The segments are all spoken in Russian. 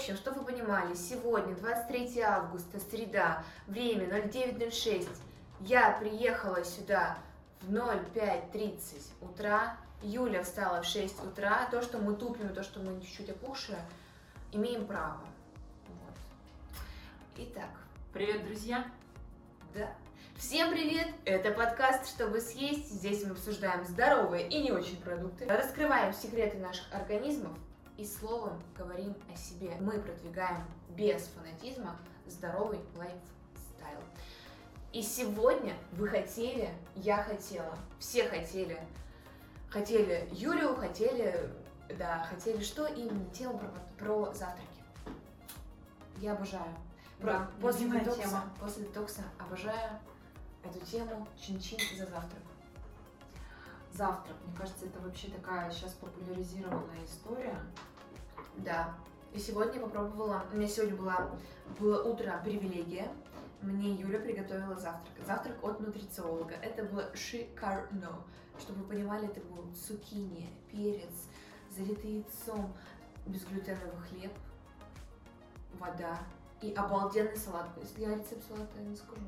общем, чтобы вы понимали, сегодня 23 августа, среда, время 09.06. Я приехала сюда в 05.30 утра. Юля встала в 6 утра. То, что мы тупим, то, что мы чуть-чуть опухшие, имеем право. Вот. Итак. Привет, друзья. Да. Всем привет! Это подкаст «Чтобы съесть». Здесь мы обсуждаем здоровые и не очень продукты, раскрываем секреты наших организмов и словом говорим о себе. Мы продвигаем без фанатизма здоровый лайфстайл. И сегодня вы хотели, я хотела, все хотели, хотели Юлю, хотели, да, хотели что именно? Тему про, про завтраки. Я обожаю. Про, Да, после, детокса, тема. после детокса обожаю эту тему чин-чин за завтрак. Завтрак. Мне кажется, это вообще такая сейчас популяризированная история. Да. И сегодня я попробовала, у меня сегодня была, было утро привилегия, мне Юля приготовила завтрак. Завтрак от нутрициолога. Это было шикарно. Чтобы вы понимали, это был цукини, перец, залитый яйцом, безглютеновый хлеб, вода и обалденный салат. Если я рецепт салата не скажу.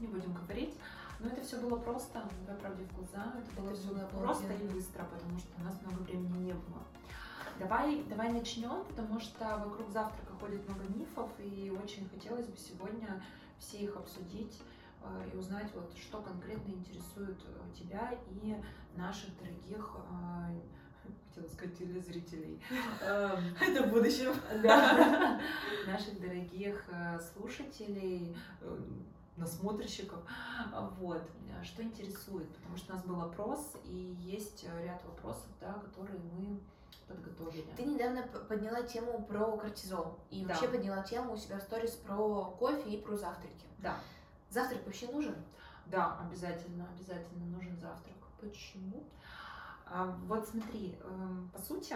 Не будем говорить. Но это все было просто, давай правде в глаза. Это было Это все было просто и быстро, потому что у нас много времени не было. Давай, давай начнем, потому что вокруг завтрака ходит много мифов, и очень хотелось бы сегодня все их обсудить э, и узнать, вот, что конкретно интересует э, тебя и наших дорогих, э, хотела сказать, телезрителей. Эм, Это в будущем. да, наших дорогих слушателей, насмотрщиков. Вот. Что интересует? Потому что у нас был опрос, и есть ряд вопросов, да, которые мы подготовили. Ты недавно подняла тему про кортизол и Да. вообще подняла тему у себя в сторис про кофе и про завтраки. Да, Завтрак вообще нужен? да, обязательно, обязательно нужен завтрак. Почему? А, Вот смотри, эм, по сути,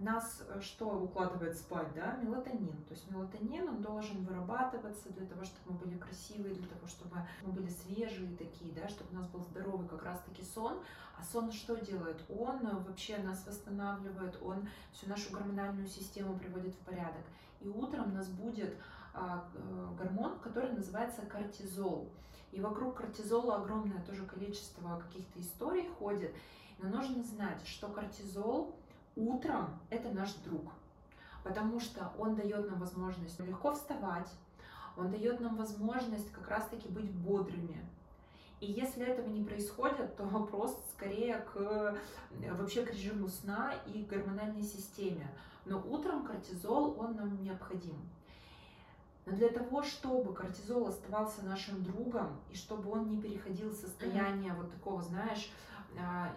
нас э, что укладывает спать, да, мелатонин. То есть мелатонин, он должен вырабатываться для того, чтобы мы были красивые, для того, чтобы мы были свежие такие, да, чтобы у нас был здоровый как раз-таки сон. А сон что делает? Он э, вообще нас восстанавливает, он всю нашу гормональную систему приводит в порядок. И утром нас будет а, э, гормон, который называется кортизол. И вокруг кортизола огромное тоже количество каких-то историй ходит. Но нужно знать, что кортизол утром – это наш друг, потому что он дает нам возможность легко вставать, он дает нам возможность как раз-таки быть бодрыми. И если этого не происходит, то вопрос скорее к вообще к режиму сна и к гормональной системе. Но утром кортизол, он нам необходим. Но для того, чтобы кортизол оставался нашим другом, и чтобы он не переходил в состояние вот такого, знаешь,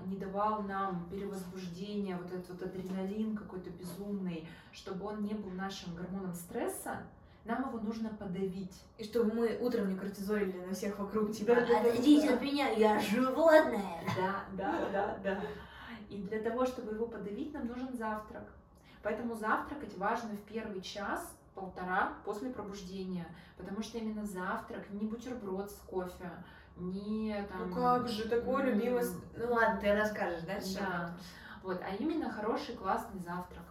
не давал нам перевозбуждения, вот этот вот адреналин какой-то безумный, чтобы он не был нашим гормоном стресса, нам его нужно подавить. И чтобы мы утром не кортизолили на всех вокруг да, да, «Отойдите да. от меня, я животное!» Да, да, да, да. И для того, чтобы его подавить, нам нужен завтрак. Поэтому завтракать важно в первый час полтора после пробуждения, потому что именно завтрак, не бутерброд с кофе, не там... Ну как же, любимое... с- Ну ладно, ты расскажешь, да? что Да. Вот, а именно хороший, классный завтрак.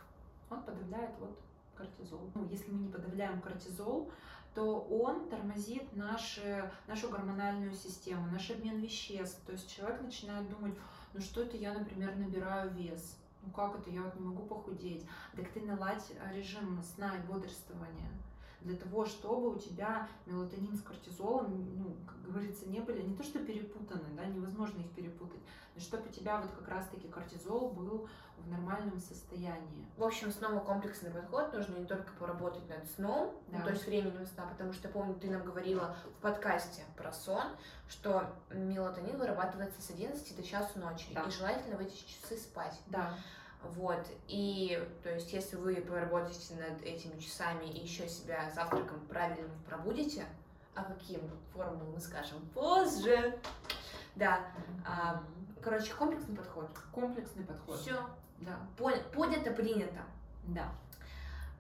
Он подавляет вот кортизол. Ну, если мы не подавляем кортизол, то он тормозит наши, нашу гормональную систему, наш обмен веществ. То есть человек начинает думать, ну что это я, например, набираю вес? Ну как это, я вот не могу похудеть? Так ты наладь э, режим сна и бодрствования для того, чтобы у тебя мелатонин с кортизолом, ну, как говорится, не были, не то что перепутаны, да, невозможно их перепутать, но чтобы у тебя вот как раз-таки кортизол был в нормальном состоянии. В общем, снова комплексный подход. Нужно не только поработать над сном, ну, Да. то есть временем сна, потому что, помню, ты нам говорила в подкасте про сон, что мелатонин вырабатывается с 11 до часу ночи, Да. и желательно в эти часы спать. Да, Вот, и то есть если вы поработаете над этими часами и еще себя завтраком правильным пробудите, а каким формулам мы скажем позже, да, А, короче, комплексный подход. комплексный подход. Все, Да, понято, принято. да.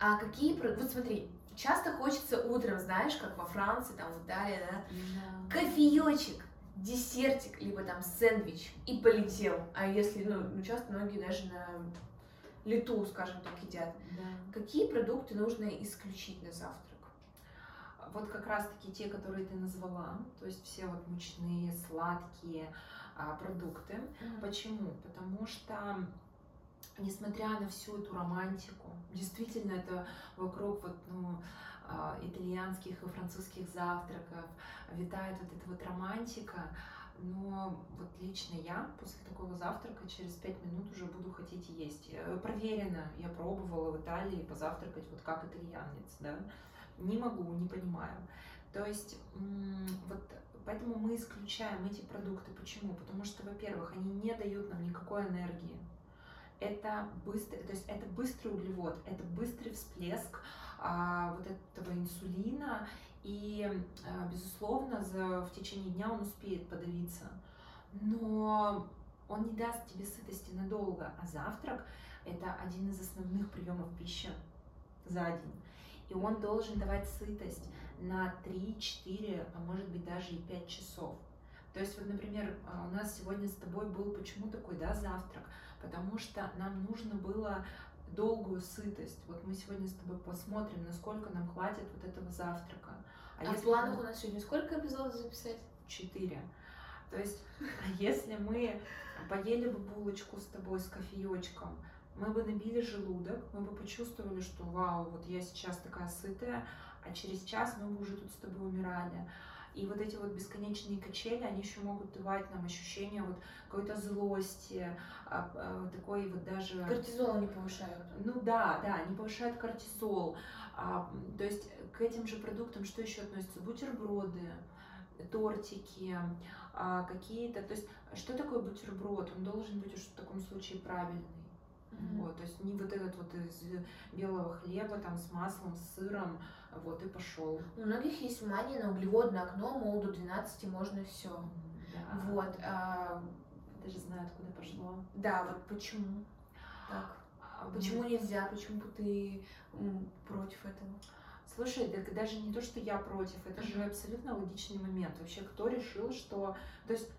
А какие, вот смотри, часто хочется утром, знаешь, как во Франции, там в Италии, да, кофеечек, десертик, либо там сэндвич, и полетел. А если, ну, ну, часто многие даже на лету, скажем так, едят. Да. Какие продукты нужно исключить на завтрак? Вот как раз-таки те, которые ты назвала, то есть все вот мучные, сладкие а, продукты. Почему? Потому что несмотря на всю эту романтику, действительно это вокруг вот, ну, итальянских и французских завтраков витает вот эта вот романтика, но вот лично я после такого завтрака через пять минут уже буду хотеть есть. Э, проверено, я пробовала в Италии позавтракать вот как итальянец, да, не могу, не понимаю. То есть вот поэтому мы исключаем эти продукты. Почему? Потому что, во-первых, они не дают нам никакой энергии. Это быстрый, то есть это быстрый углевод, это быстрый всплеск а, вот этого инсулина, и, а, безусловно, за, в течение дня он успеет подавиться. Но он не даст тебе сытости надолго, а завтрак – это один из основных приемов пищи за день. И он должен давать сытость на 3, 4, а может быть даже и 5 часов. То есть, вот, например, а, у нас сегодня с тобой был почему такой, да, завтрак, потому что нам нужно было долгую сытость. Вот мы сегодня с тобой посмотрим, насколько нам хватит вот этого завтрака. А, а в планах у нас сегодня сколько эпизодов записать? Четыре. То есть, если мы поели бы булочку с тобой с кофеечком, мы бы набили желудок, мы бы почувствовали, что вау, вот я сейчас такая сытая, а через час мы бы уже тут с тобой умирали. И вот эти вот бесконечные качели, они еще могут давать нам ощущение вот какой-то злости, а, а, такой вот даже... Кортизол не повышают. Ну да, да, они повышают кортизол. А, то есть к этим же продуктам что еще относится? Бутерброды, тортики, какие-то... То есть что такое бутерброд? Он должен быть уж в таком случае правильный. Mm-hmm. Вот, то есть не вот этот вот из белого хлеба там с маслом, с сыром, вот и пошел. У многих есть мания на углеводное окно, мол, до 12 можно все. Да. Вот. А... Даже знаю, откуда пошло. Да, вот почему так? А, почему нельзя? Почему ты против этого? Слушай, так даже не то, что я против, это же абсолютно логичный момент. Вообще, кто решил, что... То есть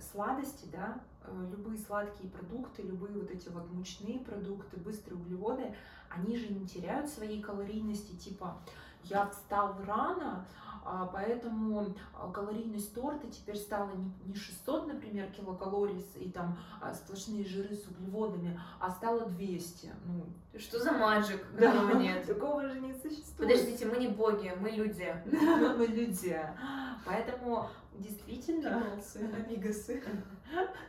сладости, да, э, любые сладкие продукты, любые вот эти вот мучные продукты, быстрые углеводы, они же не теряют своей калорийности, типа я встал рано, а, поэтому а, калорийность торта теперь стала не 600, например, килокалорий и там а, сплошные жиры с углеводами, а стала 200. Ну, что за маджик? Да, нет. Такого же не существует. Подождите, мы не боги, мы люди. Мы люди. Поэтому действительно... Амигасы.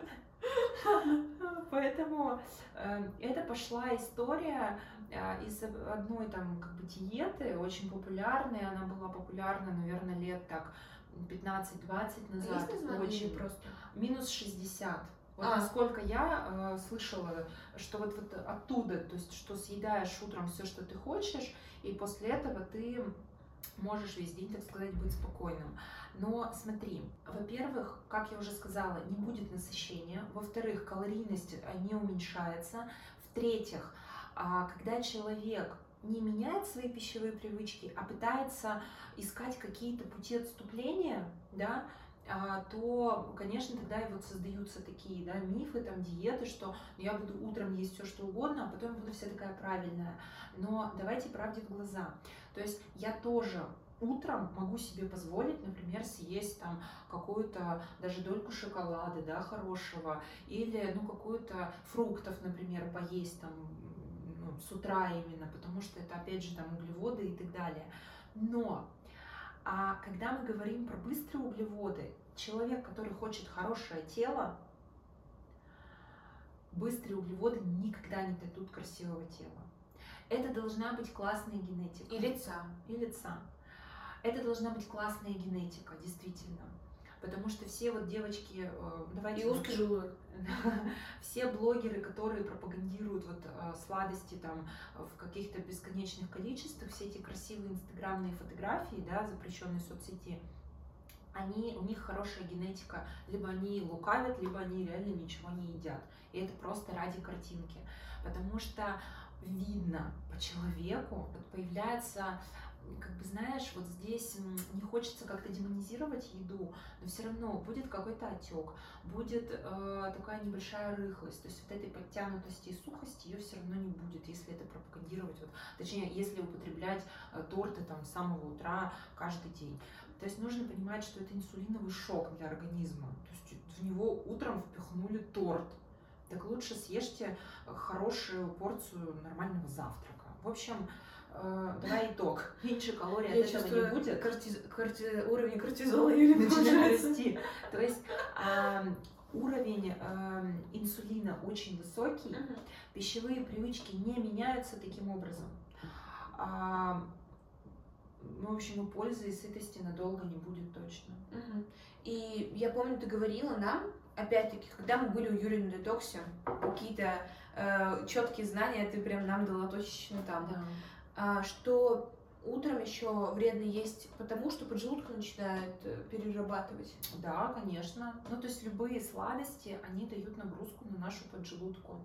Поэтому э, это пошла история э, из одной там как бы диеты, очень популярной, она была популярна, наверное, лет так 15-20 назад. А очень просто. Минус 60. Вот а. насколько я э, слышала, что вот, вот оттуда, то есть что съедаешь утром все, что ты хочешь, и после этого ты можешь весь день, так сказать, быть спокойным. Но смотри, во-первых, как я уже сказала, не будет насыщения. Во-вторых, калорийность э, не уменьшается. В-третьих, а, когда человек не меняет свои пищевые привычки, а пытается искать какие-то пути отступления, да, а, то, конечно, тогда и вот создаются такие да, мифы, там, диеты, что я буду утром есть все, что угодно, а потом буду вся такая правильная. Но давайте правде в глаза. То есть я тоже утром могу себе позволить, например, съесть там какую-то даже дольку шоколада, да, хорошего, или, ну, какую-то фруктов, например, поесть там ну, с утра именно, потому что это, опять же, там углеводы и так далее. Но а когда мы говорим про быстрые углеводы, человек, который хочет хорошее тело, быстрые углеводы никогда не дадут красивого тела. Это должна быть классная генетика. И лица. И лица. Это должна быть классная генетика, действительно. Потому что все вот девочки, э, давайте... И узкий желудок. Все блогеры, которые пропагандируют вот э, сладости там в каких-то бесконечных количествах, все эти красивые инстаграмные фотографии, да, запрещенные соцсети, они, у них хорошая генетика, либо они лукавят, либо они реально ничего не едят. И это просто ради картинки. Потому что видно по человеку, вот появляется как бы знаешь, вот здесь не хочется как-то демонизировать еду, но все равно будет какой-то отек, будет э, такая небольшая рыхлость, то есть вот этой подтянутости и сухости ее все равно не будет, если это пропагандировать, вот, точнее, если употреблять э, торты там с самого утра каждый день. То есть нужно понимать, что это инсулиновый шок для организма. То есть в него утром впихнули торт. Так лучше съешьте хорошую порцию нормального завтрака. В общем, э, давай итог. Меньше калорий Я от этого не будет. Кортиз... Корти... Уровень кортизола или начинает расти. То есть э, уровень э, инсулина очень высокий, uh-huh. пищевые привычки не меняются таким образом. А, в общем, и пользы и сытости надолго не будет точно. Угу. И я помню, ты говорила нам, опять-таки, когда мы были у Юрия на детоксе, какие-то э, четкие знания ты прям нам дала точечно там, да. А, что утром еще вредно есть, потому что поджелудка начинает э, перерабатывать. Да, конечно. Ну, то есть любые сладости, они дают нагрузку на нашу поджелудку.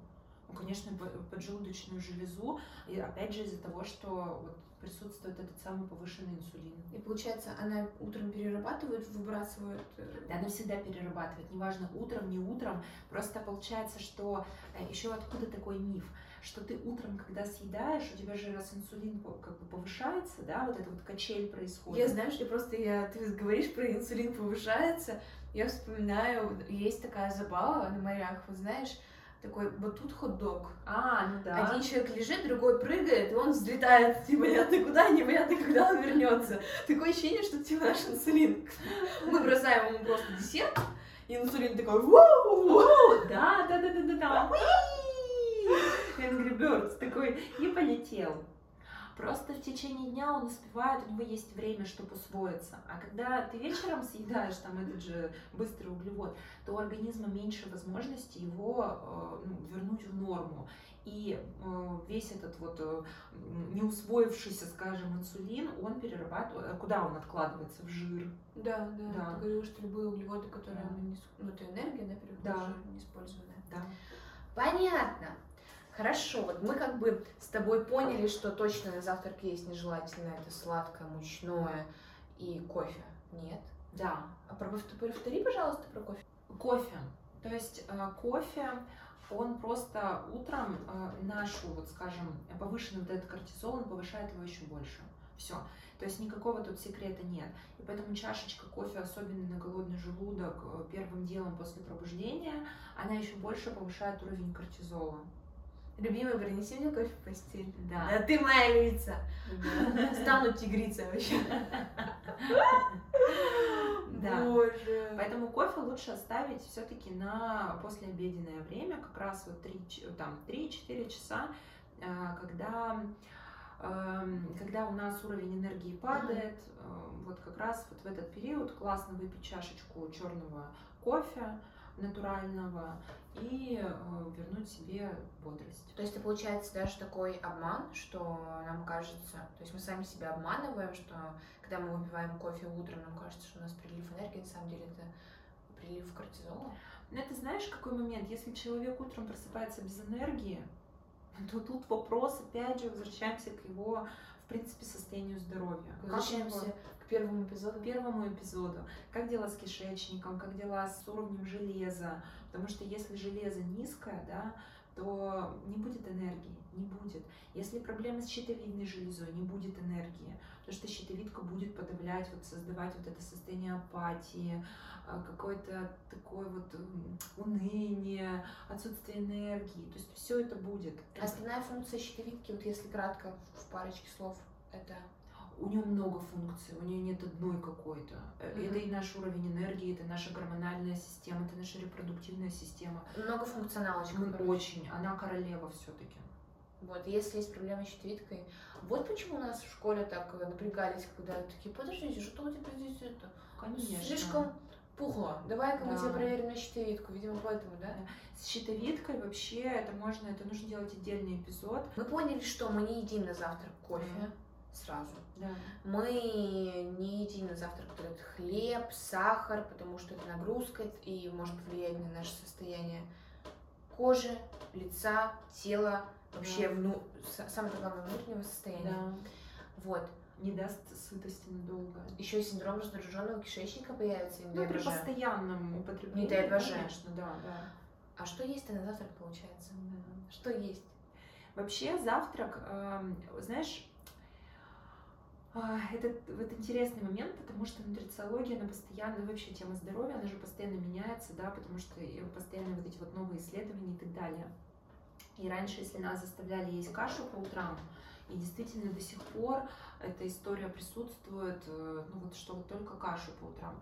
Ну, конечно, поджелудочную железу. И опять же из-за того, что вот присутствует этот самый повышенный инсулин. И получается, она утром перерабатывает, выбрасывает? Э, да, она всегда перерабатывает, неважно, утром, не утром. Просто получается, что э, еще откуда такой миф? Что ты утром, когда съедаешь, у тебя же раз инсулин как бы повышается, да, вот эта вот качель происходит. Я знаю, что просто я, ты говоришь про инсулин повышается, я вспоминаю, есть такая забава на морях, вот знаешь, такой батут хот-дог. А, ну да. Один человек лежит, другой прыгает, и он взлетает непонятно куда, непонятно когда он вернется. Такое ощущение, что типа наш инсулин. Мы бросаем ему просто десерт, и инсулин такой воу, да, да, да, да, да, да. Angry Birds такой и полетел. Просто в течение дня он успевает, у него есть время, чтобы усвоиться. А когда ты вечером съедаешь там этот же быстрый углевод, то у организма меньше возможности его э, ну, вернуть в норму. И э, весь этот вот э, не усвоившийся, скажем, инсулин, он перерабатывает, куда он откладывается? В жир. Да, да. да. Ты говорила, что любые углеводы, которые да. мы не... Ну, это энергия, да, переходит да. в жир, неиспользованная. Да. Понятно. Хорошо, вот мы как бы с тобой поняли, что точно на завтрак есть нежелательно это сладкое, мучное и кофе. Нет? Да. А про, повтори, пожалуйста, про кофе. Кофе. То есть э, кофе, он просто утром э, нашу, вот скажем, повышенный вот этот кортизол, он повышает его еще больше. Все. То есть никакого тут секрета нет. И поэтому чашечка кофе, особенно на голодный желудок, э, первым делом после пробуждения, она еще больше повышает уровень кортизола. Любимый, принеси мне кофе в постель. Да. Да ты моя львица. Да. Стану тигрицей вообще. Да. Боже. Поэтому кофе лучше оставить все-таки на послеобеденное время, как раз вот 3, там, 3-4 часа, э, когда эм, когда у нас уровень энергии падает, э, вот как раз вот в этот период классно выпить чашечку черного кофе натурального и э, вернуть себе бодрость. То есть это получается даже такой обман, что нам кажется, то есть мы сами себя обманываем, что когда мы выпиваем кофе утром, нам кажется, что у нас прилив энергии, на самом деле это прилив кортизола. Но это знаешь, какой момент? Если человек утром просыпается без энергии, то тут вопрос, опять же, возвращаемся к его, в принципе, состоянию здоровья. Возвращаемся к первому эпизоду. Первому эпизоду. Как дела с кишечником, как дела с уровнем железа, Потому что если железо низкое, да, то не будет энергии, не будет. Если проблемы с щитовидной железой, не будет энергии, потому что щитовидка будет подавлять, вот создавать вот это состояние апатии, а, какое-то такое вот уныние, отсутствие энергии. То есть все это будет. Основная функция щитовидки, вот если кратко в парочке слов, это у нее много функций, у нее нет одной какой-то. Mm-hmm. Это и наш уровень энергии, это наша гормональная система, это наша репродуктивная система. Много функционалочек. Ну, очень. Она королева все-таки. Вот, если есть проблемы с щитовидкой. Вот почему у нас в школе так напрягались, когда такие, подождите, что у тебя здесь это? Конечно. Слишком пухло. Давай-ка да. мы тебя проверим на щитовидку. Видимо, поэтому, да? С щитовидкой вообще это можно, это нужно делать отдельный эпизод. Мы поняли, что мы не едим на завтрак кофе. Mm сразу. Да. Мы не едим на завтрак этот хлеб, сахар, потому что это нагрузка и может влиять на наше состояние кожи, лица, тела, вообще да. вну... самое главное внутреннего состояния. Да. Вот. не даст сытости надолго. Еще синдром раздраженного кишечника появится. Ну, при постоянном употреблении. Не Конечно, да, да. А что есть на завтрак, получается? Что есть? Вообще завтрак, э, знаешь, это вот интересный момент, потому что нутрициология, она постоянно, вообще тема здоровья, она же постоянно меняется, да, потому что постоянно вот эти вот новые исследования и так далее. И раньше, если нас заставляли есть кашу по утрам, и действительно до сих пор эта история присутствует, э, ну вот что вот только кашу по утрам,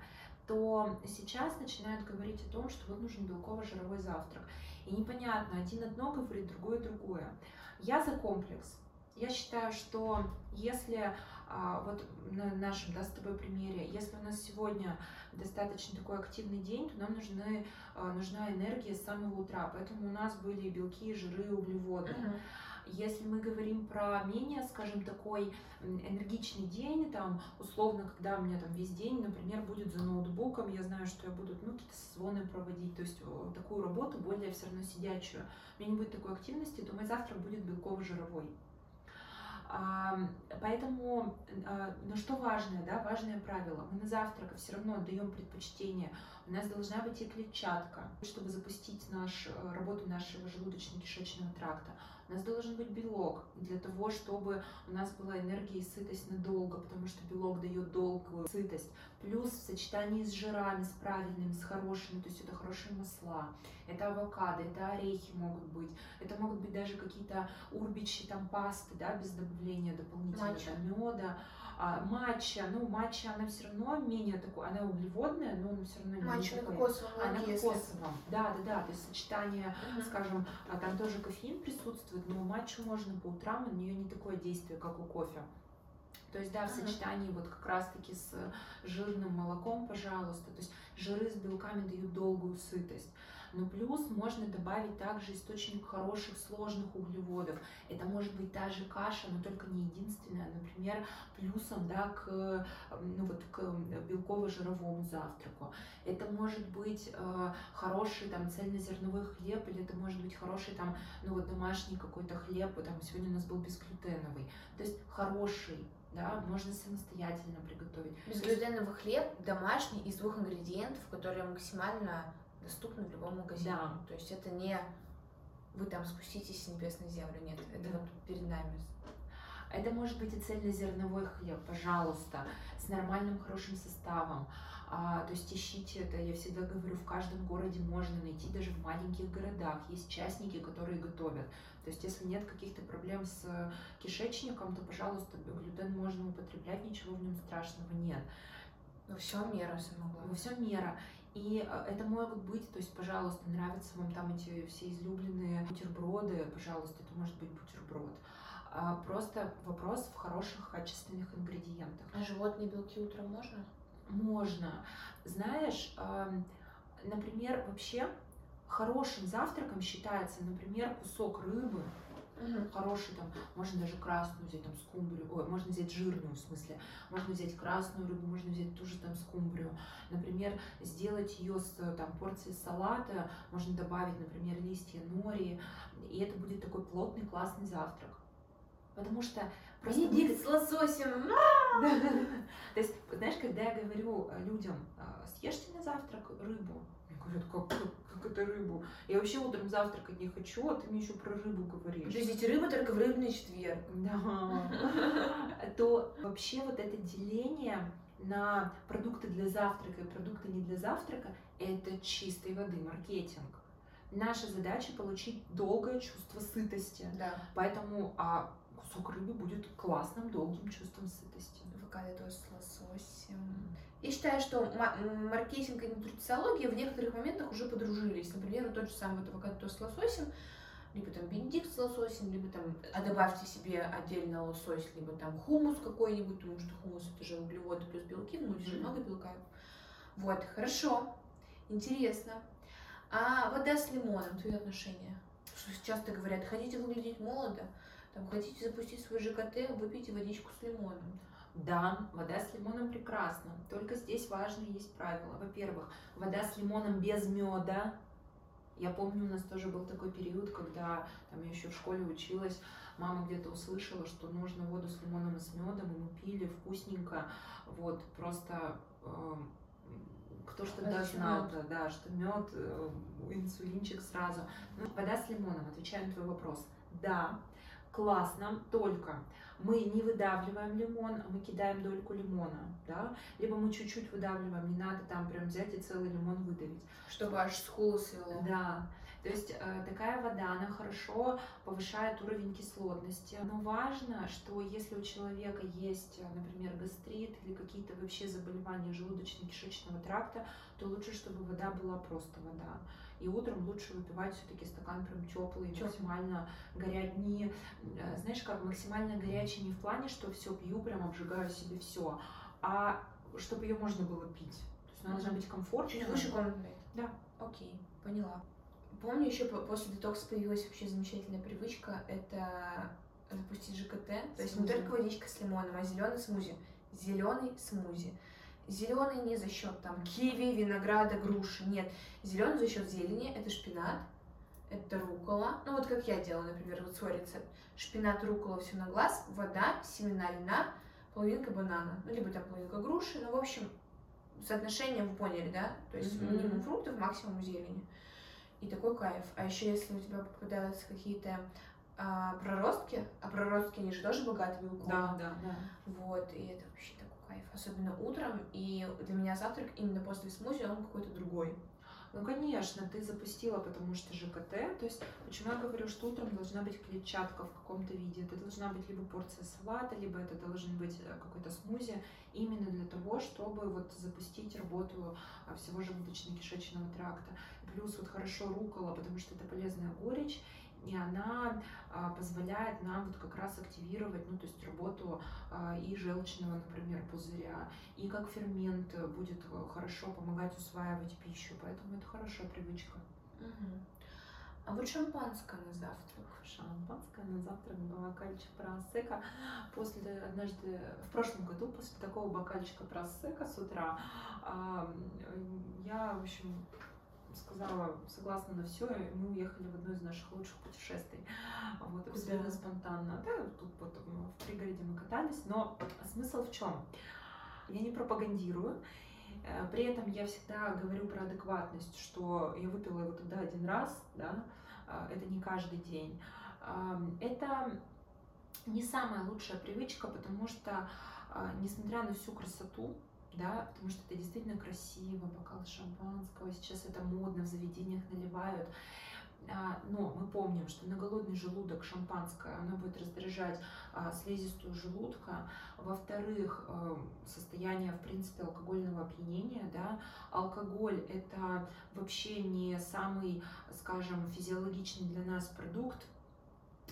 то сейчас начинают говорить о том, что вот нужен белково-жировой завтрак. И непонятно, один одно говорит, другое другое. Я за комплекс. Я считаю, что если а, вот на нашем да, с тобой примере, если у нас сегодня достаточно такой активный день, то нам нужны, а, нужна энергия с самого утра, поэтому у нас были белки, жиры, углеводы. Uh-huh. Если мы говорим про менее, скажем, такой энергичный день, там, условно, когда у меня там весь день, например, будет за ноутбуком, я знаю, что я буду, ну, какие-то созвоны проводить, то есть такую работу более все равно сидячую, у меня не будет такой активности, то мой завтрак будет белково-жировой. Поэтому, а, но что важное, да, важное правило, мы на завтрак все равно отдаем предпочтение, у нас должна быть и клетчатка, чтобы запустить наш, э, работу нашего желудочно-кишечного тракта. У нас должен быть белок для того, чтобы у нас была энергия и сытость надолго, потому что белок дает долгую сытость. Плюс в сочетании с жирами, с правильными, с хорошими, то есть это хорошие масла, это авокадо, это орехи могут быть, это могут быть даже какие-то урбичи, там пасты, да, без добавления дополнительного меда а, матча, ну, матча, она все равно менее такой, она углеводная, но она все равно не Матча на кокосовом Она кокосовом, да, да, да, то есть сочетание, uh-huh. скажем, а, там тоже кофеин присутствует, но матчу можно по утрам, у нее не такое действие, как у кофе. То есть, да, в сочетании вот как раз-таки с жирным молоком, пожалуйста. То есть жиры с белками дают долгую сытость. Но плюс можно добавить также источник хороших сложных углеводов. Это может быть та же каша, но только не единственная. Например, плюсом да, к, ну, вот, к белково-жировому завтраку. Это может быть э, хороший там цельнозерновой хлеб, или это может быть хороший там, ну вот домашний какой-то хлеб, там сегодня у нас был безглютеновый. То есть хороший да, можно самостоятельно приготовить. Безглютеновый хлеб домашний из двух ингредиентов, которые максимально доступны в любом магазине. Да. То есть это не вы там спуститесь с небес на землю, нет, это да. вот перед нами. Это может быть и цельнозерновой хлеб, пожалуйста, с нормальным хорошим составом. А, то есть ищите это, я всегда говорю, в каждом городе можно найти, даже в маленьких городах. Есть частники, которые готовят. То есть если нет каких-то проблем с кишечником, то, пожалуйста, глютен можно употреблять, ничего в нем страшного нет. Но все мера, самое главное. Все мера. И э, это могут быть, то есть, пожалуйста, нравятся вам там эти все излюбленные бутерброды, пожалуйста, это может быть бутерброд. А просто вопрос в хороших, качественных ингредиентах. А животные белки утром можно? Можно. Знаешь, например, вообще хорошим завтраком считается, например, кусок рыбы, Угу. Хороший там, можно даже красную взять, там скумбрию, ой, можно взять жирную в смысле, можно взять красную рыбу, можно взять ту же там скумбрию. Например, сделать ее с там порцией салата, можно добавить, например, листья нори, и это будет такой плотный классный завтрак. Потому что просто... Бенедикт с лососем! То есть, знаешь, когда я говорю людям, «А, съешьте на завтрак рыбу, говорят, как, как, это рыбу? Я вообще утром завтракать не хочу, а ты мне еще про рыбу говоришь. Подождите, рыба только в рыбный четверг. Да. То вообще вот это деление на продукты для завтрака и продукты не для завтрака, это чистой воды маркетинг. Наша задача получить долгое чувство сытости. Да. Поэтому а кусок рыбы будет классным, долгим чувством сытости. Авокадо тоже с лососем. Я считаю, что маркетинг и нутрициология в некоторых моментах уже подружились. Например, вот тот же самый авокадо с лососем, либо там бенедикт с лососем, либо там, а добавьте себе отдельно лосось, либо там хумус какой-нибудь, потому что хумус это же углеводы плюс белки, ну здесь же много белка. Вот, хорошо, интересно. А вода с лимоном, твои отношения? Что часто говорят, хотите выглядеть молодо, там, хотите запустить свой ЖКТ, выпейте водичку с лимоном. Да, вода с лимоном прекрасна. Только здесь важные есть правила. Во-первых, вода с лимоном без меда Я помню, у нас тоже был такой период, когда там, я еще в школе училась, мама где-то услышала, что нужно воду с лимоном и с медом, и мы пили вкусненько, вот, просто э, кто что тогда знал, да, да, что мед, э, инсулинчик сразу. Ну, вода с лимоном, отвечаю на твой вопрос. Да, классно, только мы не выдавливаем лимон, мы кидаем дольку лимона, да, либо мы чуть-чуть выдавливаем, не надо там прям взять и целый лимон выдавить. Чтобы аж скулу свело. Да, то есть э, такая вода, она хорошо повышает уровень кислотности. Но важно, что если у человека есть, э, например, гастрит или какие-то вообще заболевания желудочно-кишечного тракта, то лучше, чтобы вода была просто вода. И утром лучше выпивать все-таки стакан прям теплый, максимально горять. Не, э, знаешь, как максимально горячий не в плане, что все пью, прям обжигаю себе все, а чтобы ее можно было пить. То есть она должна быть комфортной. Чуть выше комнатной. Да. Окей, поняла. Помню, еще после детокса появилась вообще замечательная привычка, это запустить ЖКТ. То есть не только водичка с лимоном, а зеленый смузи. Зеленый смузи. Зеленый не за счет там киви, винограда, груши. Нет. Зеленый за счет зелени. Это шпинат, это рукола. Ну вот как я делала, например, вот свой рецепт. Шпинат, рукола, все на глаз, вода, семена льна, половинка банана. Ну, либо там половинка груши. Ну, в общем, соотношение вы поняли, да? То есть mm-hmm. минимум фруктов, максимум зелени. И такой кайф. А еще если у тебя попадаются какие-то а, проростки, а проростки, они же тоже богаты белком. Да, да, да. Вот, и это вообще такой кайф. Особенно утром, и для меня завтрак именно после смузи, он какой-то другой. Ну, конечно, ты запустила, потому что ЖКТ. То есть, почему я говорю, что утром должна быть клетчатка в каком-то виде. Это должна быть либо порция салата, либо это должен быть э, какой-то смузи, именно для того, чтобы вот запустить работу а, всего желудочно-кишечного тракта. Плюс вот хорошо рукола, потому что это полезная горечь, и она а, позволяет нам вот как раз активировать, ну, то есть работу а, и желчного, например, пузыря, и как фермент будет э, хорошо помогать усваивать пищу, поэтому это хорошая привычка. Угу. А вот шампанское на завтрак? Шампанское на завтрак, бокальчик просека. После однажды, в прошлом году, после такого бокальчика просека с утра, я, в общем, сказала согласна на все, и мы уехали в одно из наших лучших путешествий. Вот, абсолютно да. спонтанно. Да, тут вот в пригороде мы катались, но смысл в чем? Я не пропагандирую, э, при этом я всегда говорю про адекватность, что я выпила его тогда один раз, да, а, это не каждый день. Это не самая лучшая привычка, потому что, а, несмотря на всю красоту, да, потому что это действительно красиво, бокал шампанского, сейчас это модно, в заведениях наливают. А, но мы помним, что на голодный желудок шампанское, оно будет раздражать а, слизистую желудка. Во-вторых, а, состояние, в принципе, алкогольного опьянения. Да? Алкоголь – это вообще не самый, скажем, физиологичный для нас продукт.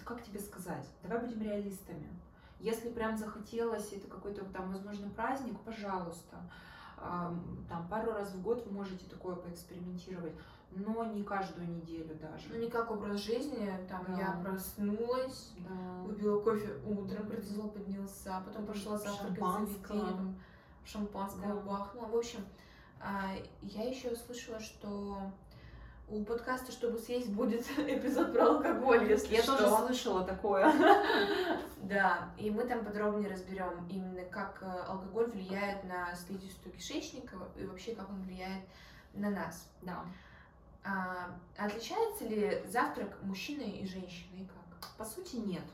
Как тебе сказать? Давай будем реалистами. Если прям захотелось, это какой-то там, возможно, праздник, пожалуйста. Там пару раз в год вы можете такое поэкспериментировать, но не каждую неделю даже. Ну, не как образ жизни, там да. я проснулась, да. выпила кофе утром, кортизол поднялся, потом пошла завтракать заведением, шампанского да. бахнула. В общем, а, я еще слышала, что у подкаста «Чтобы съесть» будет эпизод про алкоголь, если Я что. тоже слышала такое. Да, и мы там подробнее разберем именно, как э, алкоголь влияет на слизистую кишечника и вообще, как он влияет на нас. Да. А, отличается ли завтрак мужчины и женщины и как? По сути, нет.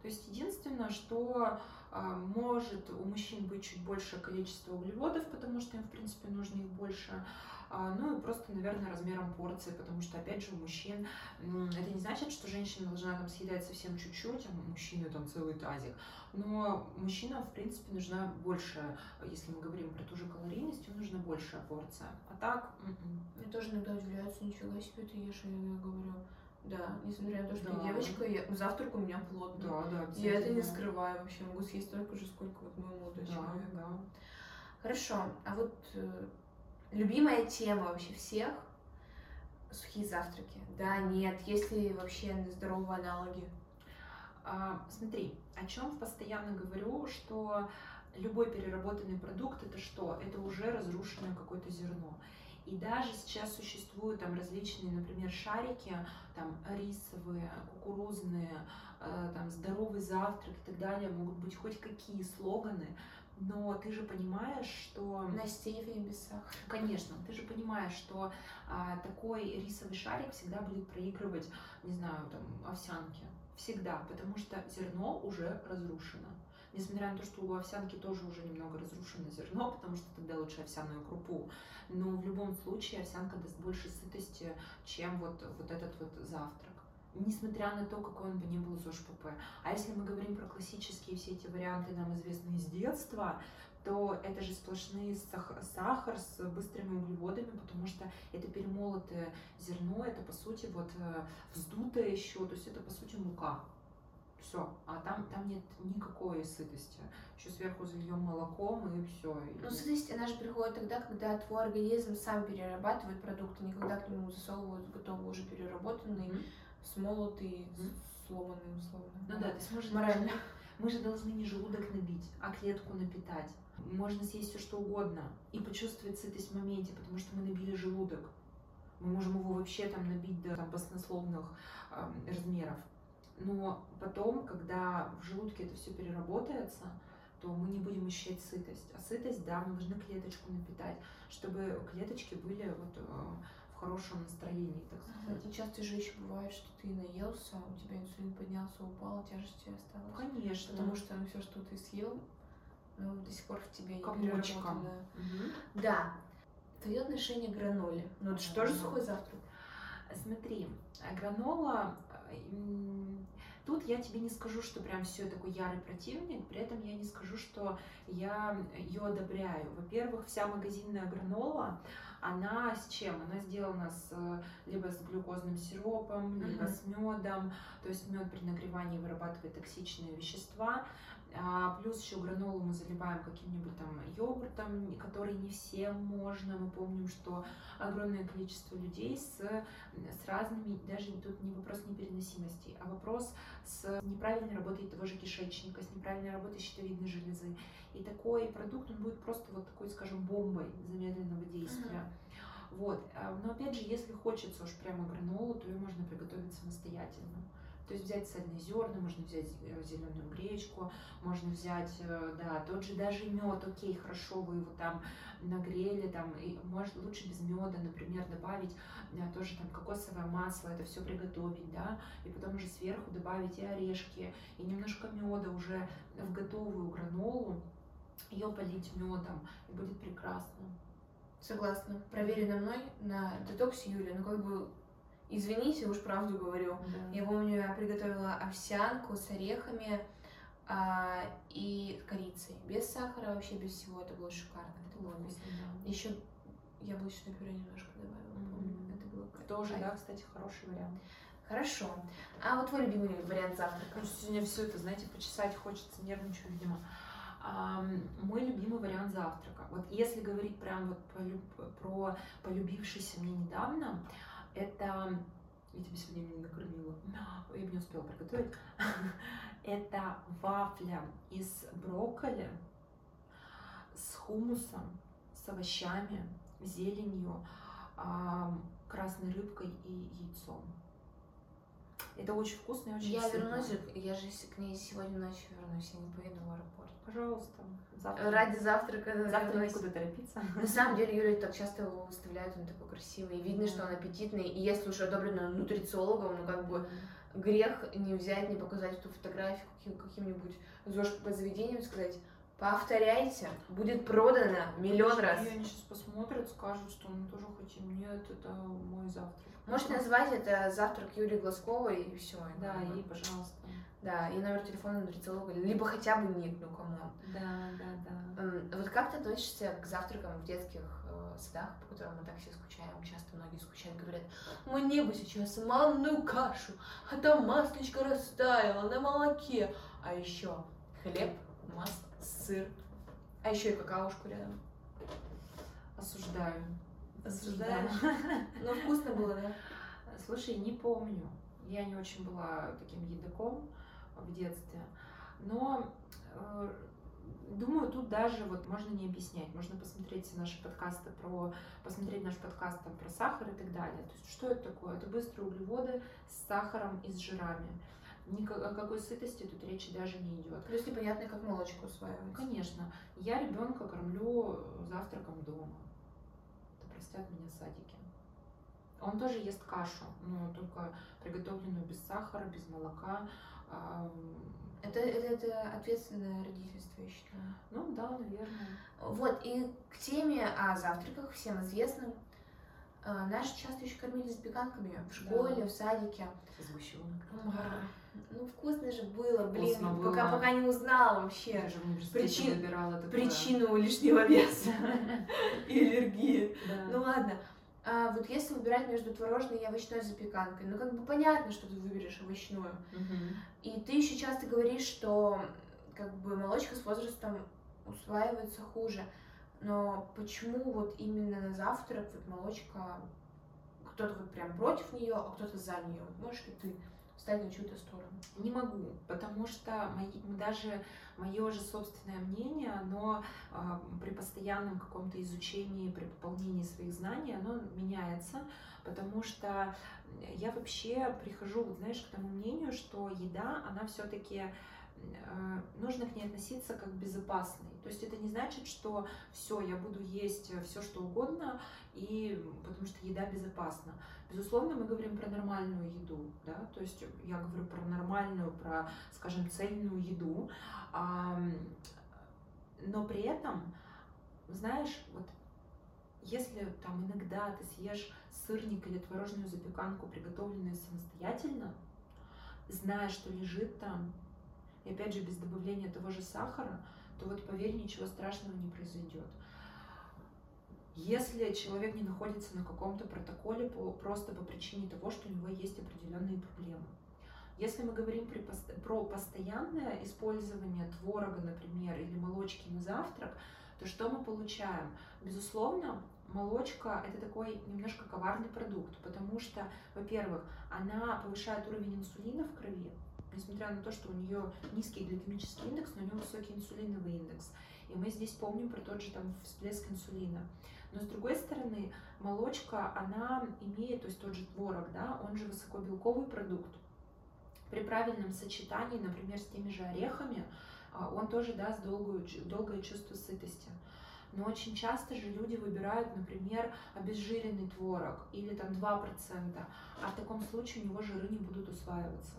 То есть единственное, что а, может у мужчин быть чуть большее количество углеводов, потому что им, в принципе, нужно их больше, ну и просто, наверное, размером порции, потому что, опять же, у мужчин это не значит, что женщина должна там съедать совсем чуть-чуть, а мужчины там целый тазик. Но мужчинам, в принципе, нужна большая, если мы говорим про ту же калорийность, им нужна большая порция. А так... М-м. Мне тоже иногда удивляются, ничего себе ты ешь, и я говорю, да, несмотря на то, что да. я девочка, я, завтрак у меня плотный. Да, да, Я это не скрываю вообще, могу съесть столько же, сколько вот мой молодой да, человек. Да. Хорошо, а вот э, любимая тема вообще всех сухие завтраки. Да, нет, есть ли вообще здоровые аналоги? А, смотри, о чем постоянно говорю, что любой переработанный продукт это что? Это уже разрушенное какое-то зерно. И даже сейчас существуют там различные, например, шарики, там рисовые, кукурузные, э, там здоровый завтрак и так далее, могут быть хоть какие слоганы, но ты же понимаешь, что... На стеве без сахара. Конечно, ты же понимаешь, что а, такой рисовый шарик всегда будет проигрывать, не знаю, там, овсянки. Всегда, потому что зерно уже разрушено. Несмотря на то, что у овсянки тоже уже немного разрушено зерно, потому что тогда лучше овсяную крупу. Но в любом случае овсянка даст больше сытости, чем вот, вот этот вот завтрак несмотря на то, какой он бы ни был ЗОЖ ПП. А если мы говорим про классические все эти варианты, нам известные с детства, то это же сплошные сахар с быстрыми углеводами, потому что это перемолотое зерно, это по сути вот э, вздутое еще, то есть это по сути мука. Все, а там, там нет никакой сытости. Еще сверху зальем молоком и все. Ну, сытость, она же приходит тогда, когда твой организм сам перерабатывает продукты, никогда к нему засовывают готовый уже переработанный. Mm-hmm смолотый, сломанный условно. Ну да, ты сможешь морально. Мы же должны не желудок набить, а клетку напитать. Можно съесть все что угодно и почувствовать сытость в моменте, потому что мы набили желудок. Мы можем его вообще там набить до там, баснословных э, размеров. Но потом, когда в желудке это все переработается, то мы не будем ощущать сытость. А сытость, да, мы должны клеточку напитать, чтобы клеточки были вот э, в хорошем настроении, так сказать. И часто же еще бывает, что ты наелся, у тебя инсулин поднялся, упал, тяжести осталось. Конечно. Потому что ну, все, что ты съел, ну, до сих пор в тебе не переработано. Угу. Да. Твое отношение к граноле. Ну, это же тоже сухой завтрак. Смотри, гранола Тут я тебе не скажу, что прям все такой ярый противник, при этом я не скажу, что я ее одобряю. Во-первых, вся магазинная гранола, она с чем? Она сделана с, либо с глюкозным сиропом, либо mm-hmm. с медом. То есть мед при нагревании вырабатывает токсичные вещества. А, плюс еще гранолу мы заливаем каким-нибудь там йогуртом, который не всем можно. Мы помним, что огромное количество людей с, с разными, даже тут не вопрос непереносимости, а вопрос с неправильной работой того же кишечника, с неправильной работой щитовидной железы. И такой продукт, он будет просто вот такой, скажем, бомбой замедленного действия. Uh-huh. Вот. А, но опять же, если хочется уж прямо гранолу, то ее можно приготовить самостоятельно. То есть взять цельные зерна, можно взять э, зеленую гречку, можно взять, э, да, тот же даже мед, окей, хорошо, вы его там нагрели, там, и может лучше без меда, например, добавить да, тоже там кокосовое масло, это все приготовить, да, и потом уже сверху добавить и орешки, и немножко меда уже в готовую гранолу, ее полить медом, и будет прекрасно. Согласна. Проверено мной на детоксе Юли, ну как бы Извините, уж правду говорю. Да. Я помню, я приготовила овсянку с орехами а, и корицей. Без сахара, вообще без всего. Это было шикарно. Это было. Да. Еще яблочное пюре немножко добавила. Mm-hmm. Это было Тоже, да, кстати, хороший вариант. Хорошо. А вот твой любимый вариант завтрака? Сегодня все это, знаете, почесать хочется, нервничаю, видимо. А, мой любимый вариант завтрака. Вот если говорить прям вот про, про полюбившийся мне недавно, это... Я тебе сегодня не накормила. Я бы не успела приготовить. Это вафля из брокколи с хумусом, с овощами, зеленью, красной рыбкой и яйцом. Это очень вкусно и очень Я вернусь, я же к ней сегодня ночью вернусь, я не поеду в аэропорт. Пожалуйста. Завтра. Ради завтрака. Завтра некуда торопиться. На самом деле, Юля так часто его выставляют, он такой красивый. И видно, что он аппетитный. И если уже одобрено нутрициологом, ну как бы грех не взять, не показать эту фотографию каким- каким-нибудь ЗОЖ по заведениям, сказать, Повторяйте, будет продано миллион раз. И они сейчас посмотрят, скажут, что мы тоже хотим. Нет, это мой завтрак. Можете назвать это завтрак Юлии Глазковой и все. Да, и пожалуйста. Да, и номер телефона нутрициолога, либо хотя бы ник, ну кому. Да, да, да. Вот как ты относишься к завтракам в детских э, садах, по которым мы так все скучаем? Часто многие скучают, говорят, мне бы сейчас манную кашу, а там маслечко растаяло на молоке, а еще хлеб, масло сыр. А еще и какаушку рядом. Осуждаю. Осуждаешь? Но ну, вкусно было, да? Слушай, не помню. Я не очень была таким едоком в детстве. Но э, Думаю, тут даже вот можно не объяснять, можно посмотреть наши подкасты про, посмотреть наш подкаст там про сахар и так далее. То есть что это такое? Это быстрые углеводы с сахаром и с жирами. Ни о какой сытости тут речи даже не идет. Плюс непонятно, как молочко усваивается. Конечно. Я ребенка кормлю завтраком дома. Это простят меня садики. Он тоже ест кашу, но только приготовленную без сахара, без молока. Это, это, это ответственное родительство, я считаю. Ну да, наверное. Вот, и к теме о завтраках, всем известным. Э, Наши часто еще кормили запеканками в школе, Да. в садике. Сгущенок. Ну, вкусно же было, блин, Вкусно пока, было. пока не узнала вообще Я же Причин- выбирала причину лишнего веса и аллергии. Ну ладно. А вот если выбирать между творожной и овощной запеканкой, ну как бы понятно, что ты выберешь овощную. Мгм. И ты еще часто говоришь, что как бы молочка с возрастом усваивается хуже. Но почему вот именно на завтрак вот молочка, кто-то вот прям против нее, а кто-то за нее? Можешь ли ты встать на чью-то сторону? Не могу, потому что мои, даже мое же собственное мнение, оно а, при постоянном каком-то изучении, при пополнении своих знаний, оно меняется, потому что я вообще прихожу, вот знаешь, к тому мнению, что еда, она все-таки нужно к ней относиться как к безопасной. То есть это не значит, что все, я буду есть все, что угодно, и потому что еда безопасна. Безусловно, мы говорим про нормальную еду, да, то есть я говорю про нормальную, про, скажем, цельную еду, а, но при этом, знаешь, вот если там иногда ты съешь сырник или творожную запеканку, приготовленную самостоятельно, зная, что лежит там, и опять же без добавления того же сахара, то вот поверь, ничего страшного не произойдет. Если человек не находится на каком-то протоколе по, просто по причине того, что у него есть определенные проблемы. Если мы говорим при, про постоянное использование творога, например, или молочки на завтрак, то что мы получаем? Безусловно, молочка это такой немножко коварный продукт, потому что, во-первых, она повышает уровень инсулина в крови, несмотря на то, что у нее низкий гликемический индекс, но у нее высокий инсулиновый индекс. И мы здесь помним про тот же там всплеск инсулина. Но с другой стороны, молочка, она имеет, то есть тот же творог, да, он же высокобелковый продукт. При правильном сочетании, например, с теми же орехами, а, он тоже даст долгую, долгое чувство сытости. Но очень часто же люди выбирают, например, обезжиренный творог или там 2%, а в таком случае у него жиры не будут усваиваться.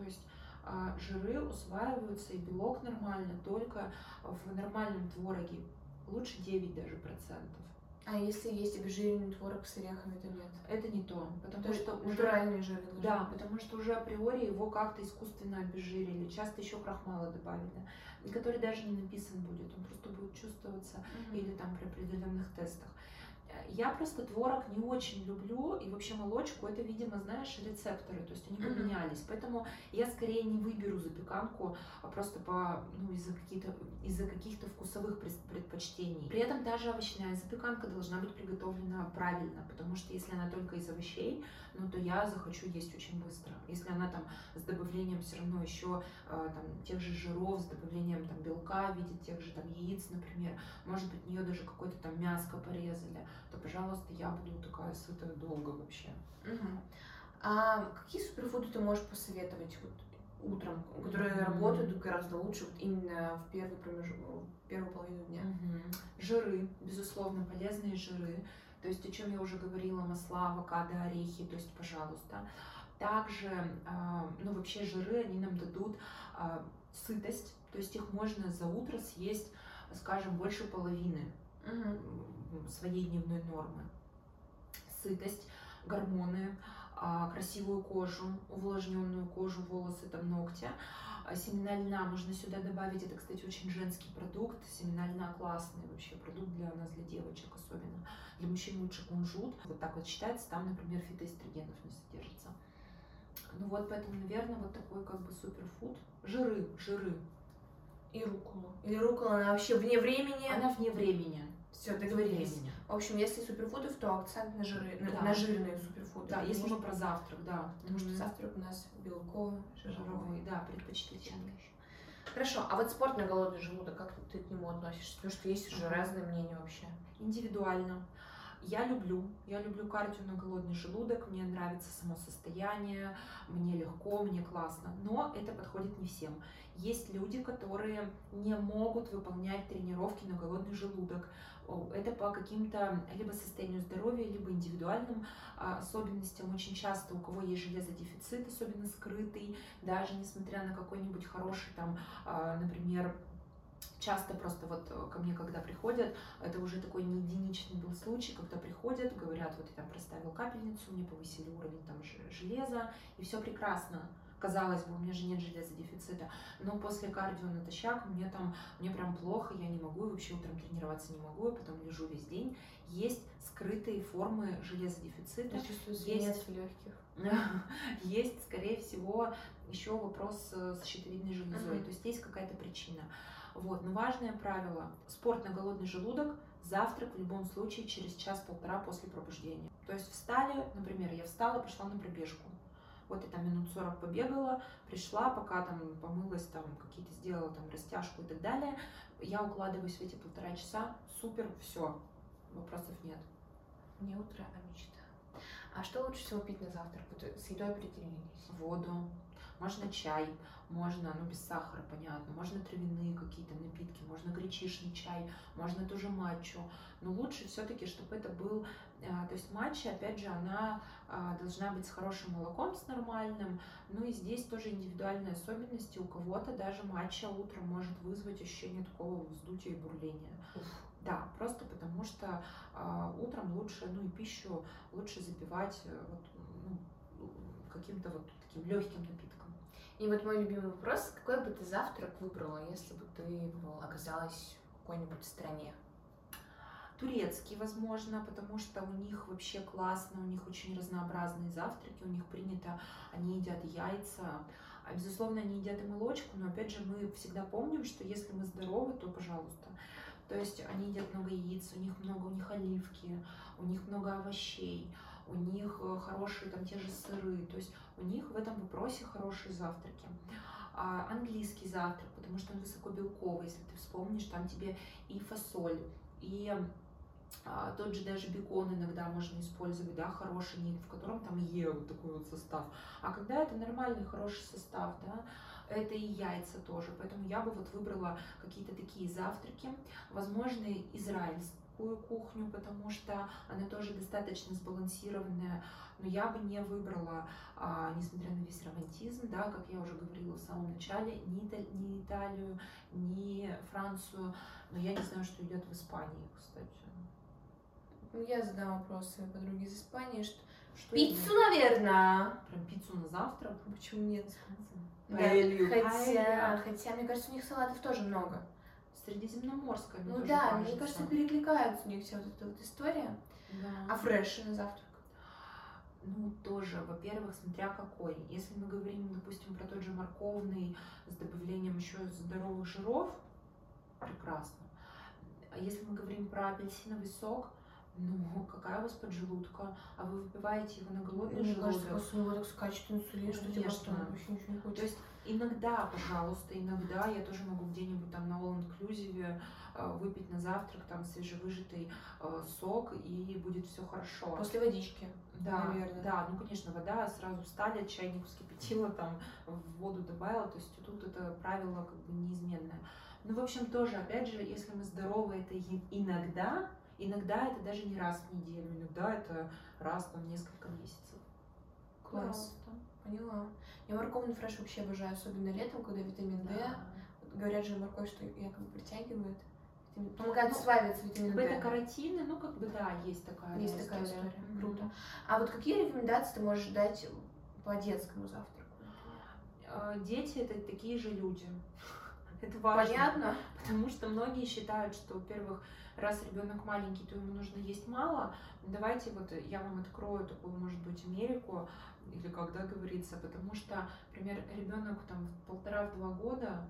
То есть а, жиры усваиваются и белок нормально только в нормальном твороге, лучше 9 даже процентов. А если есть обезжиренный творог с орехами, то нет? Это не то, потому то что уже натуральные жиры. да, потому что уже априори его как-то искусственно обезжирили, часто еще крахмала добавили, который даже не написан будет, он просто будет чувствоваться Мгм. или там при определенных тестах. Я просто творог не очень люблю, и вообще молочку, это, видимо, знаешь, рецепторы, то есть они поменялись. Поэтому я скорее не выберу запеканку а просто по, ну, из-за каких-то из-за каких-то вкусовых пред- предпочтений. При этом даже овощная запеканка должна быть приготовлена правильно, потому что если она только из овощей, ну то я захочу есть очень быстро. Если она там с добавлением все равно еще э, там тех же жиров, с добавлением там белка в виде тех же там яиц, например, может быть, в нее даже какое-то там мяско порезали, то, пожалуйста, я буду такая сытая долго вообще. Мгм. А какие суперфуды ты можешь посоветовать вот утром, которые Мгм. работают гораздо лучше вот именно в первый промежуток, в первую половину дня? Жиры, безусловно, полезные жиры. То есть, о чем я уже говорила, масла, авокадо, орехи, то есть, пожалуйста. Также, а, ну, вообще жиры, они нам дадут а, сытость, то есть их можно за утро съесть, скажем, больше половины Мгм. Своей дневной нормы. Сытость, гормоны, а, красивую кожу, увлажненную кожу, волосы, там ногти. А Семена льна можно сюда добавить. Это, кстати, очень женский продукт. Семена льна классный вообще продукт для нас, для девочек особенно. Для мужчин лучше кунжут. Вот так вот считается. Там, например, фитоэстрогенов не содержится. Ну вот, поэтому, наверное, вот такой как бы суперфуд. Жиры, жиры. И руколу. Или рукола, она вообще вне времени. Она вне времени. Все, договорились. времени. В общем, если суперфудов, то акцент на жиры, Да. на жирные суперфуды. Да, если мы про завтрак, да. Потому что Мгм. завтрак у нас белковый. Жировой, да, предпочтительный. Хорошо, а вот спорт на голодный желудок, как ты к нему относишься? Потому что есть уже разные мнения вообще. Индивидуально. Я люблю, я люблю кардио на голодный желудок, мне нравится само состояние, мне легко, мне классно, но это подходит не всем. Есть люди, которые не могут выполнять тренировки на голодный желудок. Это по каким-то либо состоянию здоровья, либо индивидуальным а, особенностям. Очень часто у кого есть железодефицит, особенно скрытый, даже несмотря на какой-нибудь хороший там, а, например, часто просто вот э, ко мне, когда приходят, это уже такой не единичный был случай, когда приходят, говорят, вот я там проставил капельницу, мне повысили уровень там железа, и все прекрасно. Казалось бы, у меня же нет железодефицита, но после кардио натощак мне там, мне прям плохо, я не могу, и вообще утром тренироваться не могу, я потом лежу весь день. Есть скрытые формы железодефицита. Я чувствую есть, в легких. есть, скорее всего, еще вопрос с щитовидной железой. Uh-huh. То есть есть какая-то причина. Вот. Но важное правило, спорт на голодный желудок, завтрак в любом случае через час-полтора после пробуждения. То есть встали, например, я встала, пошла на пробежку. Вот я там минут 40 побегала, пришла, пока там помылась, там какие-то сделала там растяжку и так далее. Я укладываюсь в эти полтора часа, супер, все, вопросов нет. Не утро, а мечта. А что лучше всего пить на завтрак? Вот с едой определились. Воду, можно чай, можно, ну, без сахара, понятно, можно травяные какие-то напитки, можно гречишный чай, можно тоже матчу. Но лучше все-таки, чтобы это был, а, то есть матча, опять же, она а, должна быть с хорошим молоком, с нормальным. Ну и здесь тоже индивидуальные особенности. У кого-то даже матча утром может вызвать ощущение такого вздутия и бурления. Да, просто потому что э, утром лучше, ну и пищу лучше запивать э, вот, ну, каким-то вот таким легким напитком. И вот мой любимый вопрос, какой бы ты завтрак выбрала, если бы ты оказалась в какой-нибудь стране? Турецкий, возможно, потому что у них вообще классно, у них очень разнообразные завтраки, у них принято, они едят яйца, а, безусловно, они едят и молочку, но опять же мы всегда помним, что если мы здоровы, то пожалуйста. То есть они едят много яиц, у них много, у них оливки, у них много овощей, у них э, хорошие там те же сыры, то есть у них в этом вопросе хорошие завтраки. А английский завтрак, потому что он высокобелковый, если ты вспомнишь, там тебе и фасоль, и а, тот же даже бекон иногда можно использовать, да, хороший, в котором там Е вот такой вот состав, а когда это нормальный хороший состав, да, это и яйца тоже, поэтому я бы вот выбрала какие-то такие завтраки, возможно, израильские, мужскую кухню, потому что она тоже достаточно сбалансированная, но я бы не выбрала, а, несмотря на весь романтизм, да, как я уже говорила в самом начале, ни, ни Италию, ни Францию, но я не знаю, что идет в Испании, кстати. Ну, я задам вопрос своей подруге из Испании, что, что пиццу, наверное. Прям пиццу на завтрак? Почему нет? Да, хотя, хотя, мне кажется, у них салатов тоже много средиземноморская. Ну да, мне кажется, перекликается у них вся вот эта вот история. Да. А фреши на завтрак? Ну, тоже, во-первых, смотря какой. Если мы говорим, допустим, про тот же морковный с добавлением еще здоровых жиров, прекрасно. А если мы говорим про апельсиновый сок, ну, какая у вас поджелудка? А вы выпиваете его на голодный Мне желудок? кажется, после него так скачет инсулин, что тебе потом вообще ничего не хочется. То есть Иногда, пожалуйста, иногда я тоже могу где-нибудь там на All Inclusive э, выпить на завтрак там свежевыжатый э, сок и будет все хорошо. После водички. Да, наверное. да, ну конечно, вода сразу встали, чайник вскипятила, там в воду добавила, то есть тут это правило как бы неизменное. Ну, в общем, тоже, опять же, если мы здоровы, это иногда, иногда это даже не раз в неделю, иногда это раз там несколько месяцев. Класс. Да. Поняла. Я морковный фреш вообще обожаю, особенно летом, когда витамин D. Да. Говорят же морковь, что якобы притягивает. Помогает ну, усваиваться витамин D. Бета-каротины, ну как бы да, есть такая Есть история. такая история. Mm-hmm. Круто. А вот какие рекомендации ты можешь дать по детскому завтраку? А, дети это такие же люди. Это важно. Понятно. Потому что многие считают, что, во-первых, раз ребенок маленький, то ему нужно есть мало. Давайте вот я вам открою такую, может быть, Америку или когда говорится, потому что, например, ребенок там полтора-два года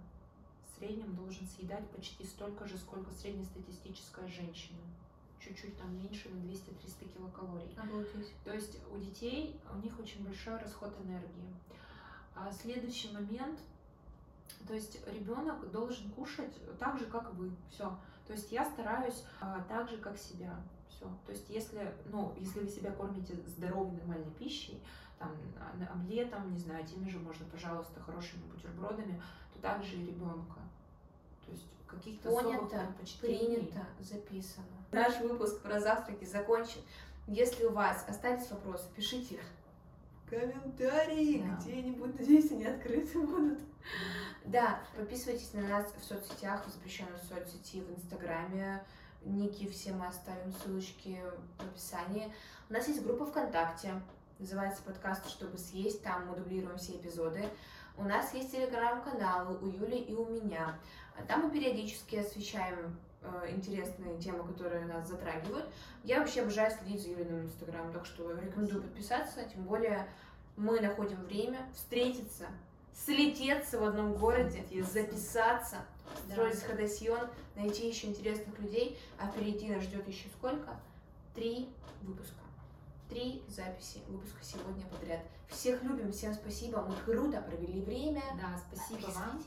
в среднем должен съедать почти столько же, сколько среднестатистическая женщина. Чуть-чуть там меньше, на 200-300 килокалорий. Обалдеть. То есть у детей, у них очень большой расход энергии. А следующий момент, То есть ребенок должен кушать так же, как вы. Все. То есть я стараюсь а, так же, как себя. Все. То есть если, ну, если вы себя кормите здоровой, нормальной пищей, там, омлетом, не знаю, теми же можно, пожалуйста, хорошими бутербродами, то также и ребенка. То есть каких-то Понято, принято, записано. Наш выпуск про завтраки закончен. Если у вас остались вопросы, пишите их в комментарии Да. где-нибудь. Надеюсь, они открыты будут. Да, подписывайтесь на нас в соцсетях, в запрещенной соцсети, в Инстаграме. Ники все мы оставим ссылочки в описании. У нас есть группа ВКонтакте, называется подкаст «Чтобы съесть», там мы дублируем все эпизоды. У нас есть телеграм-каналы у Юли и у меня. А Там мы периодически освещаем э, интересные темы, которые нас затрагивают. Я вообще обожаю следить за Юлиным инстаграмом, так что рекомендую подписаться, тем более мы находим время встретиться, слететься в одном городе, записаться, Да. строить ходосьон, найти еще интересных людей, а впереди нас ждет еще сколько? Три выпуска. Три записи выпуска сегодня подряд. Всех любим, всем спасибо, мы круто провели время. Да, спасибо вам.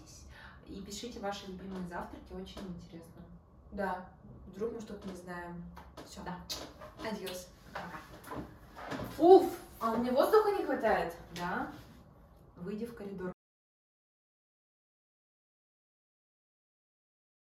И пишите ваши любимые завтраки, очень интересно. Да, вдруг мы что-то не знаем. Все. Да. Адьос. Пока. Уф, а у меня воздуха не хватает. Да, выйди в коридор.